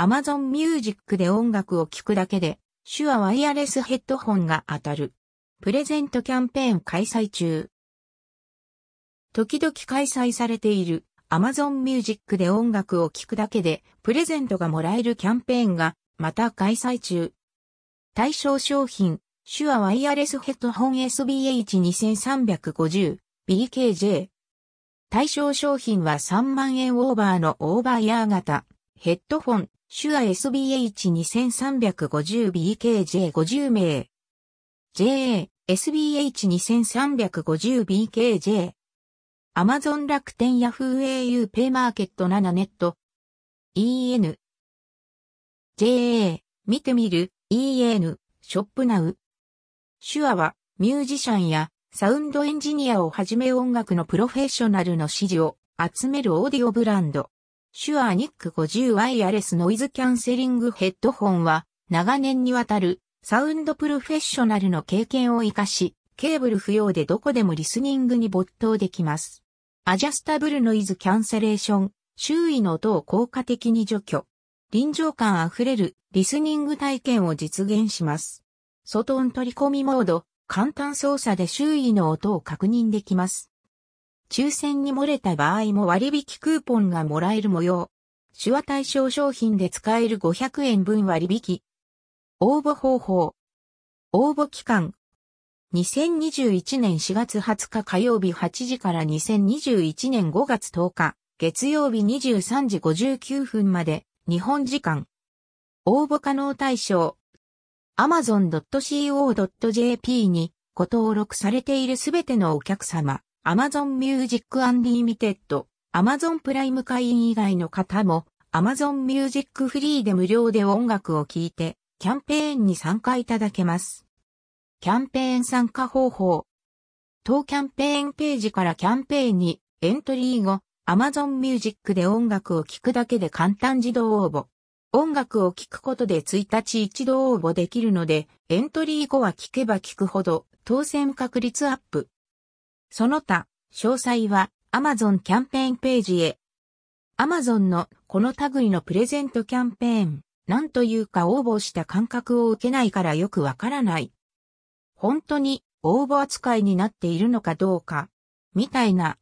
Amazon Music で音楽を聴くだけで、手話ワイヤレスヘッドホンが当たる。プレゼントキャンペーン開催中。時々開催されている Amazon Music で音楽を聴くだけでプレゼントがもらえるキャンペーンがまた開催中。対象商品、手話ワイヤレスヘッドホン SBH2350BKJ。対象商品は3万円オーバーのオーバーイヤー型ヘッドホン手話 SBH2350BKJ50 名。JA SBH2350BKJ。Amazon 楽天 Yahoo au ペイマーケット7ネット。EN。JA 見てみる EN ショップナウ。手話はミュージシャンやサウンドエンジニアをはじめ音楽のプロフェッショナルの支持を集めるオーディオブランド。手話ニック50ワイヤレスノイズキャンセリングヘッドホンは長年にわたるサウンドプロフェッショナルの経験を活かし、ケーブル不要でどこでもリスニングに没頭できます。アジャスタブルノイズキャンセレーション、周囲の音を効果的に除去。臨場感あふれるリスニング体験を実現します。外音取り込みモード、簡単操作で周囲の音を確認できます。抽選に漏れた場合も割引クーポンがもらえる模様。手話対象商品で使える500円分割引。応募方法。応募期間。2021年4月20日火曜日8時から2021年5月10日月曜日23時59分まで日本時間。応募可能対象。amazon.co.jp にご登録されているすべてのお客様。Amazon Music Unlimited、Amazon プライム会員以外の方も、Amazon Music Free で無料で音楽を聴いて、キャンペーンに参加いただけます。キャンペーン参加方法。当キャンペーンページからキャンペーンにエントリー後、Amazon Music で音楽を聴くだけで簡単自動応募。音楽を聴くことで1日一度応募できるので、エントリー後は聴けば聴くほど当選確率アップ。その他、詳細は Amazon キャンペーンページへ。Amazon のこの類のプレゼントキャンペーン、なんというか応募した感覚を受けないからよくわからない。本当に応募扱いになっているのかどうか、みたいな